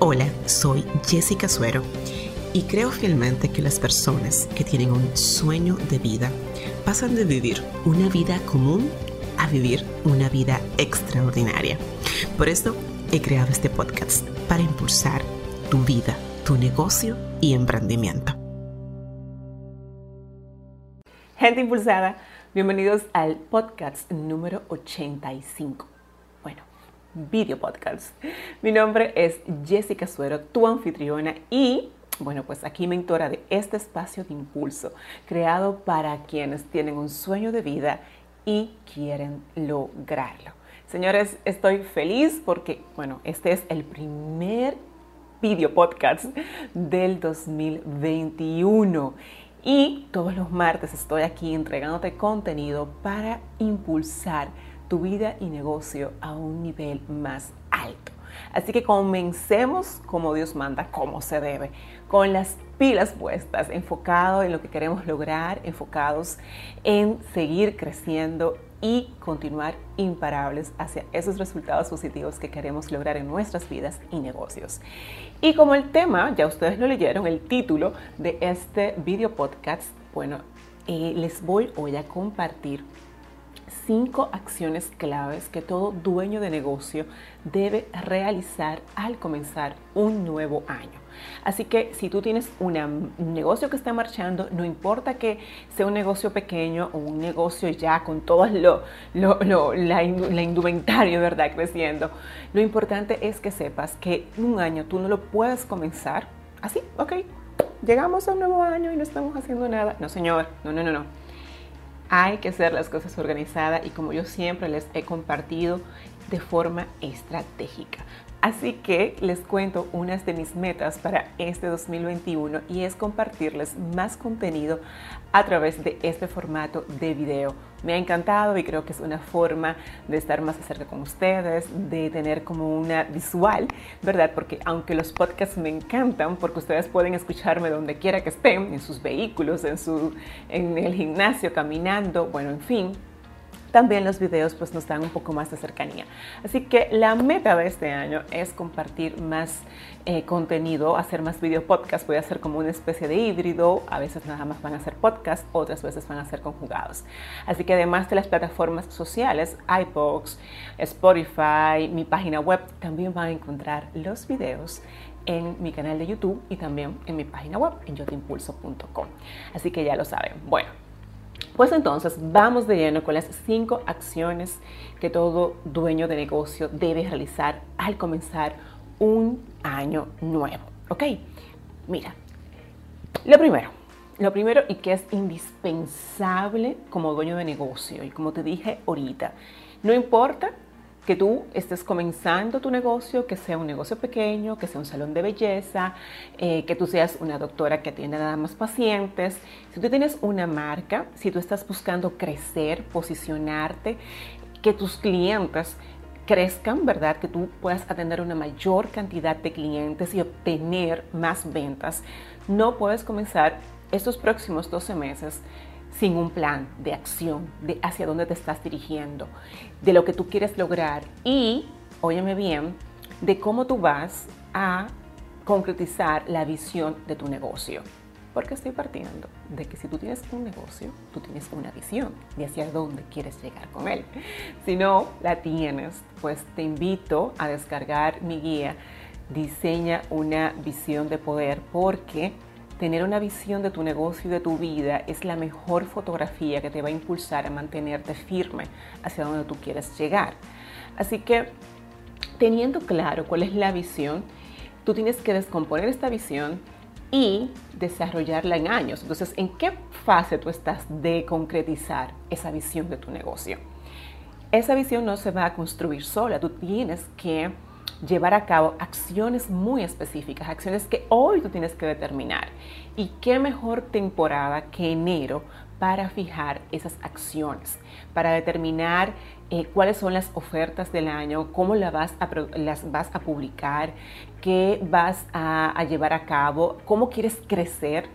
Hola, soy Jessica Suero y creo fielmente que las personas que tienen un sueño de vida pasan de vivir una vida común a vivir una vida extraordinaria. Por eso he creado este podcast para impulsar tu vida, tu negocio y emprendimiento. Gente impulsada, bienvenidos al podcast número 85. Bueno, video podcast. Mi nombre es Jessica Suero, tu anfitriona y bueno, pues aquí mentora de este espacio de impulso, creado para quienes tienen un sueño de vida y quieren lograrlo. Señores, estoy feliz porque, bueno, este es el primer video podcast del 2021. Y todos los martes estoy aquí entregándote contenido para impulsar tu vida y negocio a un nivel más alto. Así que comencemos como Dios manda, como se debe, con las pilas puestas, enfocado en lo que queremos lograr, enfocados en seguir creciendo y continuar imparables hacia esos resultados positivos que queremos lograr en nuestras vidas y negocios. Y como el tema, ya ustedes lo leyeron, el título de este video podcast, bueno, eh, les voy hoy a compartir cinco acciones claves que todo dueño de negocio debe realizar al comenzar un nuevo año. Así que si tú tienes un negocio que está marchando, no importa que sea un negocio pequeño o un negocio ya con todo lo, la, indumentaria, ¿verdad? Creciendo, lo importante es que sepas que un año tú no lo puedes comenzar así, ok, llegamos a un nuevo año y no estamos haciendo nada. No, señor, no, no, no, no. Hay que hacer las cosas organizadas y como yo siempre les he compartido de forma estratégica. Así que les cuento unas de mis metas para este 2021 y es compartirles más contenido a través de este formato de video. Me ha encantado y creo que es una forma de estar más cerca con ustedes, de tener como una visual, ¿verdad? Porque aunque los podcasts me encantan, porque ustedes pueden escucharme donde quiera que estén, en sus vehículos, en, su, en el gimnasio, caminando, bueno, en fin, también los videos pues nos dan un poco más de cercanía. Así que la meta de este año es compartir más eh, contenido, hacer más video podcast. Voy a hacer como una especie de híbrido. A veces nada más van a ser podcast, otras veces van a ser conjugados. Así que además de las plataformas sociales, iBox, Spotify, mi página web, también van a encontrar los videos en mi canal de YouTube y también en mi página web en yotimpulso.com. Así que ya lo saben. Bueno, pues entonces vamos de lleno con las cinco acciones que todo dueño de negocio debe realizar al comenzar un año nuevo. ¿Ok? Mira, lo primero, lo primero y que es indispensable como dueño de negocio y como te dije ahorita, no importa que tú estés comenzando tu negocio, que sea un negocio pequeño, que sea un salón de belleza, eh, que tú seas una doctora que atienda nada más pacientes. Si tú tienes una marca, si tú estás buscando crecer, posicionarte, que tus clientes crezcan, ¿verdad? Que tú puedas atender una mayor cantidad de clientes y obtener más ventas, no puedes comenzar estos próximos 12 meses sin un plan de acción de hacia dónde te estás dirigiendo, de lo que tú quieres lograr y, óyeme bien, de cómo tú vas a concretizar la visión de tu negocio. Porque estoy partiendo de que si tú tienes un negocio, tú tienes una visión de hacia dónde quieres llegar con él. Si no la tienes, pues te invito a descargar mi guía Diseña una visión de poder porque Tener una visión de tu negocio y de tu vida es la mejor fotografía que te va a impulsar a mantenerte firme hacia donde tú quieres llegar. Así que, teniendo claro cuál es la visión, tú tienes que descomponer esta visión y desarrollarla en años. Entonces, ¿en qué fase tú estás de concretizar esa visión de tu negocio? Esa visión no se va a construir sola, tú tienes que llevar a cabo acciones muy específicas, acciones que hoy tú tienes que determinar. Y qué mejor temporada que enero para fijar esas acciones, para determinar eh, cuáles son las ofertas del año, cómo las vas a, las vas a publicar, qué vas a llevar a cabo, cómo quieres crecer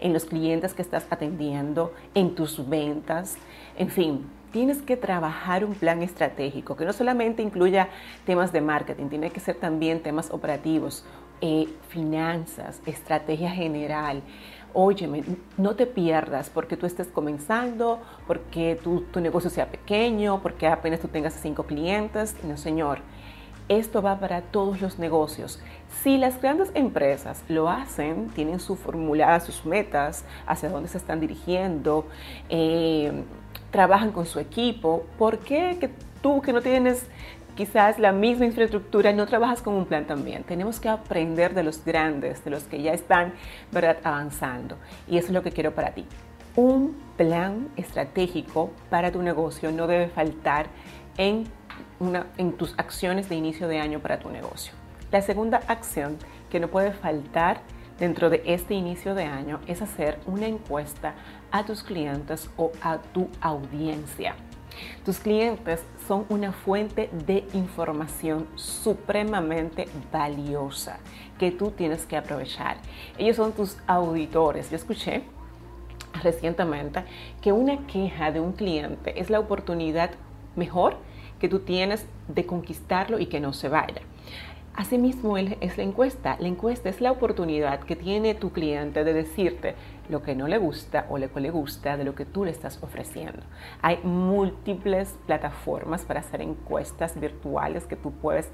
en los clientes que estás atendiendo, en tus ventas, en fin, tienes que trabajar un plan estratégico que no solamente incluya temas de marketing, tiene que ser también temas operativos, eh, finanzas, estrategia general. Óyeme, no te pierdas porque tú estés comenzando, porque tu, tu negocio sea pequeño, porque apenas tú tengas cinco clientes. No, señor. Esto va para todos los negocios. Si las grandes empresas lo hacen, tienen su formulada sus metas, hacia dónde se están dirigiendo, eh, trabajan con su equipo, ¿por qué que tú que no tienes quizás la misma infraestructura no trabajas con un plan también? Tenemos que aprender de los grandes, de los que ya están ¿verdad? avanzando. Y eso es lo que quiero para ti. Un plan estratégico para tu negocio no debe faltar en, una, en tus acciones de inicio de año para tu negocio. La segunda acción que no puede faltar dentro de este inicio de año es hacer una encuesta a tus clientes o a tu audiencia. Tus clientes son una fuente de información supremamente valiosa que tú tienes que aprovechar. Ellos son tus auditores. Yo escuché recientemente que una queja de un cliente es la oportunidad mejor que tú tienes de conquistarlo y que no se vaya. Asimismo es la encuesta. La encuesta es la oportunidad que tiene tu cliente de decirte lo que no le gusta o lo que le gusta de lo que tú le estás ofreciendo. Hay múltiples plataformas para hacer encuestas virtuales que tú puedes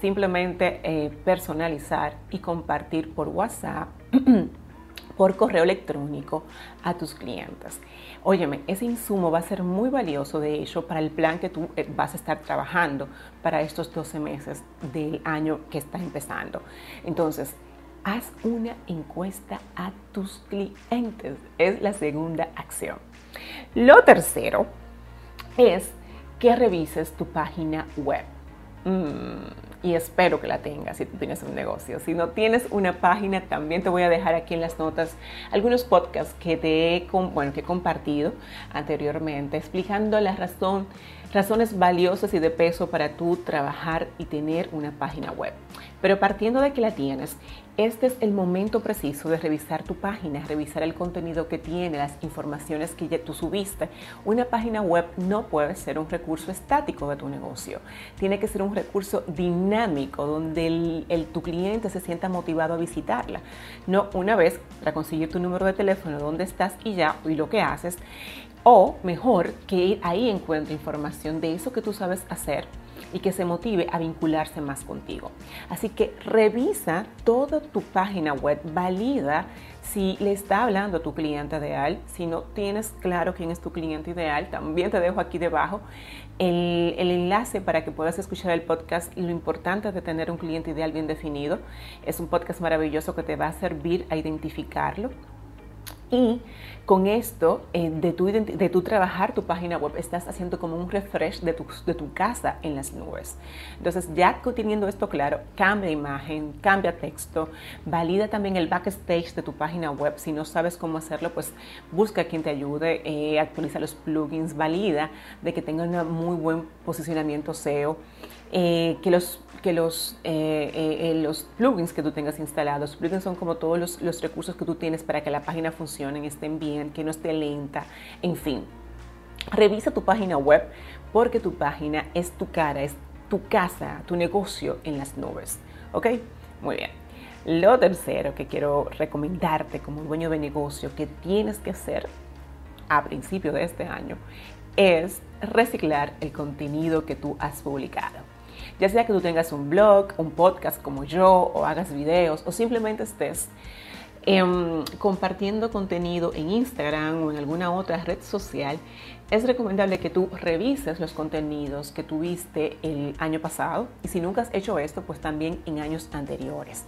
simplemente eh, personalizar y compartir por WhatsApp. por correo electrónico a tus clientes. Óyeme, ese insumo va a ser muy valioso, de hecho, para el plan que tú eh, vas a estar trabajando para estos 12 meses del año que está empezando. Entonces, haz una encuesta a tus clientes. Es la segunda acción. Lo tercero es que revises tu página web. Mm, y espero que la tengas si tú tienes un negocio. Si no tienes una página, también te voy a dejar aquí en las notas algunos podcasts que te he, bueno, que he compartido anteriormente explicando la razón, razones valiosas y de peso para tú trabajar y tener una página web. Pero partiendo de que la tienes, este es el momento preciso de revisar tu página, revisar el contenido que tiene, las informaciones que ya tú subiste. Una página web no puede ser un recurso estático de tu negocio. Tiene que ser un recurso dinámico donde tu cliente se sienta motivado a visitarla. No una vez para conseguir tu número de teléfono, dónde estás y ya, y lo que haces. O mejor, que ahí encuentre información de eso que tú sabes hacer y que se motive a vincularse más contigo. Así que revisa toda tu página web, valida si le está hablando a tu cliente ideal. Si no tienes claro quién es tu cliente ideal, también te dejo aquí debajo el, el, enlace para que puedas escuchar el podcast. Lo importante de tener un cliente ideal bien definido. Es un podcast maravilloso que te va a servir a identificarlo y con esto, eh, de, tu, de tu trabajar tu página web, estás haciendo como un refresh de tu, de tu casa en las nubes. Entonces, ya teniendo esto claro, cambia imagen, cambia texto, valida también el backstage de tu página web. Si no sabes cómo hacerlo, pues busca a quien te ayude, eh, actualiza los plugins, valida de que tenga un muy buen posicionamiento SEO. Eh, que los que los, eh, eh, los plugins que tú tengas instalados, plugins son como todos los, los recursos que tú tienes para que la página funcione, estén bien, que no esté lenta, en fin. Revisa tu página web porque tu página es tu cara, es tu casa, tu negocio en las nubes. ¿Ok? Muy bien. Lo tercero que quiero recomendarte como dueño de negocio que tienes que hacer a principio de este año es reciclar el contenido que tú has publicado. Ya sea que tú tengas un blog, un podcast como yo, o hagas videos, o simplemente estés em, compartiendo contenido en Instagram o en alguna otra red social, es recomendable que tú revises los contenidos que tuviste el año pasado y si nunca has hecho esto, pues también en años anteriores.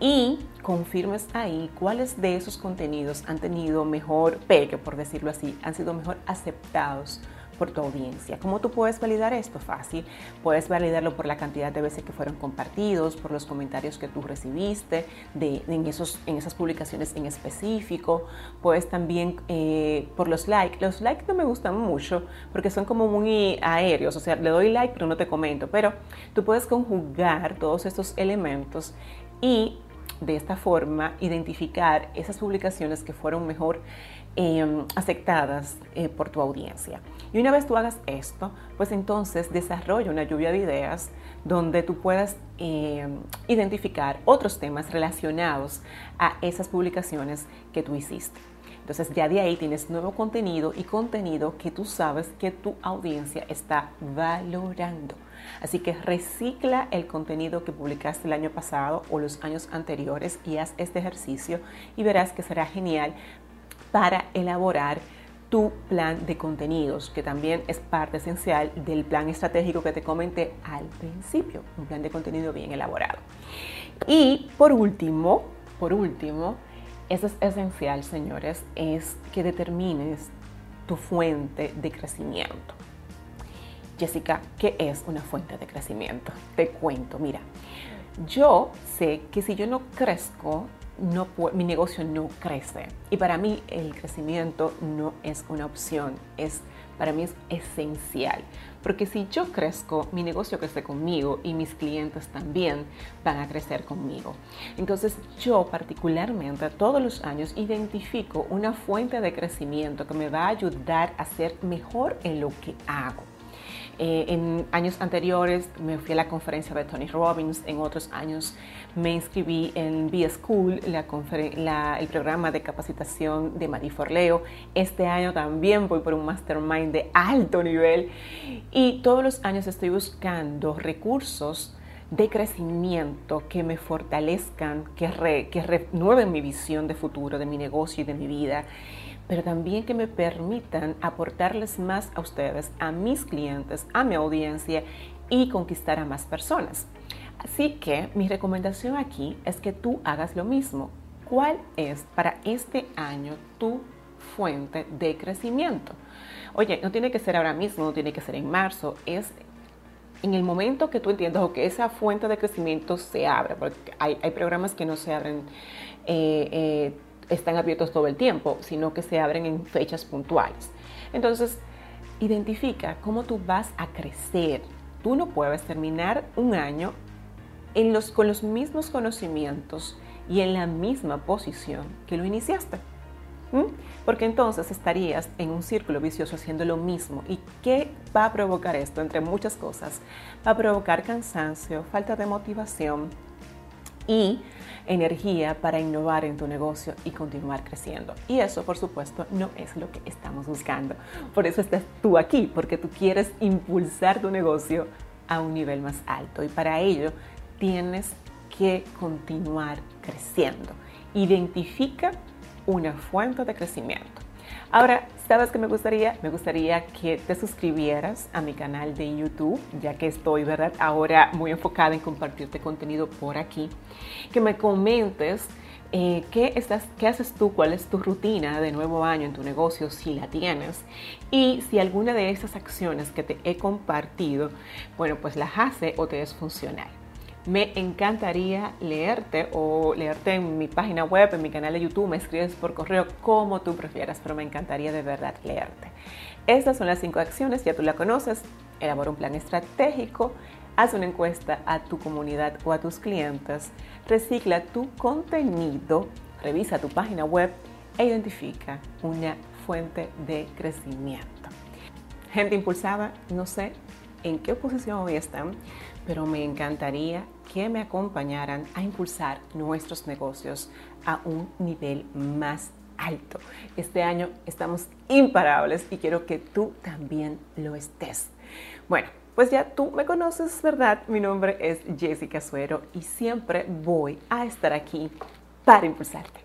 Y confirmes ahí cuáles de esos contenidos han tenido mejor pegue, por decirlo así, han sido mejor aceptados por tu audiencia. ¿Cómo tú puedes validar esto? Fácil. Puedes validarlo por la cantidad de veces que fueron compartidos, por los comentarios que tú recibiste de, en, esos, en esas publicaciones en específico. Puedes también eh, por los likes. Los likes no me gustan mucho porque son como muy aéreos. O sea, le doy like pero no te comento. Pero tú puedes conjugar todos estos elementos y de esta forma identificar esas publicaciones que fueron mejor em, aceptadas eh, por tu audiencia. Y una vez tú hagas esto, pues entonces desarrolla una lluvia de ideas donde tú puedas em, identificar otros temas relacionados a esas publicaciones que tú hiciste. Entonces ya de ahí tienes nuevo contenido y contenido que tú sabes que tu audiencia está valorando. Así que recicla el contenido que publicaste el año pasado o los años anteriores y haz este ejercicio y verás que será genial para elaborar tu plan de contenidos, que también es parte esencial del plan estratégico que te comenté al principio, un plan de contenido bien elaborado. Y por último, por último, eso es esencial, señores, es que determines tu fuente de crecimiento. Jessica, ¿qué es una fuente de crecimiento? Te cuento, mira, yo sé que si yo no crezco, no, mi negocio no crece. Y para mí el crecimiento no es una opción, es para mí es esencial. Porque si yo crezco, mi negocio crece conmigo y mis clientes también van a crecer conmigo. Entonces yo particularmente todos los años identifico una fuente de crecimiento que me va a ayudar a ser mejor en lo que hago. Eh, en años anteriores me fui a la conferencia de Tony Robbins, en otros años me inscribí en B School, el programa de capacitación de Marie Forleo. Este año también voy por un mastermind de alto nivel y todos los años estoy buscando recursos de crecimiento que me fortalezcan, que, que renueven mi visión de futuro, de mi negocio y de mi vida pero también que me permitan aportarles más a ustedes, a mis clientes, a mi audiencia y conquistar a más personas. Así que mi recomendación aquí es que tú hagas lo mismo. ¿Cuál es para este año tu fuente de crecimiento? Oye, no tiene que ser ahora mismo, no tiene que ser en marzo, es en el momento que tú entiendas que esa fuente de crecimiento se abre, porque hay, programas que no se abren eh, eh, están abiertos todo el tiempo, sino que se abren en fechas puntuales. Entonces, identifica cómo tú vas a crecer. Tú no puedes terminar un año en los, con los mismos conocimientos y en la misma posición que lo iniciaste. Porque entonces estarías en un círculo vicioso haciendo lo mismo. ¿Y qué va a provocar esto? Entre muchas cosas. Va a provocar cansancio, falta de motivación y energía para innovar en tu negocio y continuar creciendo. Y eso, por supuesto, no es lo que estamos buscando. Por eso estás tú aquí, porque tú quieres impulsar tu negocio a un nivel más alto. Y para ello tienes que continuar creciendo. Identifica una fuente de crecimiento. Ahora, ¿sabes qué me gustaría? Me gustaría que te suscribieras a mi canal de YouTube, ya que estoy, ¿verdad? Ahora muy enfocada en compartirte contenido por aquí. Que me comentes eh, ¿qué, estás, ¿qué haces tú? ¿Cuál es tu rutina de nuevo año en tu negocio si la tienes? Y si alguna de esas acciones que te he compartido, bueno, pues las hace o te es funcional. Me encantaría leerte o leerte en mi página web, en mi canal de YouTube, me escribes por correo como tú prefieras, pero me encantaría de verdad leerte. Estas son las cinco acciones, ya tú la conoces. Elabora un plan estratégico, haz una encuesta a tu comunidad o a tus clientes, recicla tu contenido, revisa tu página web e identifica una fuente de crecimiento. Gente impulsada, no sé en qué posición hoy están, pero me encantaría que me acompañaran a impulsar nuestros negocios a un nivel más alto. Este año estamos imparables y quiero que tú también lo estés. Bueno, pues ya tú me conoces, ¿verdad? Mi nombre es Jessica Suero y siempre voy a estar aquí para impulsarte.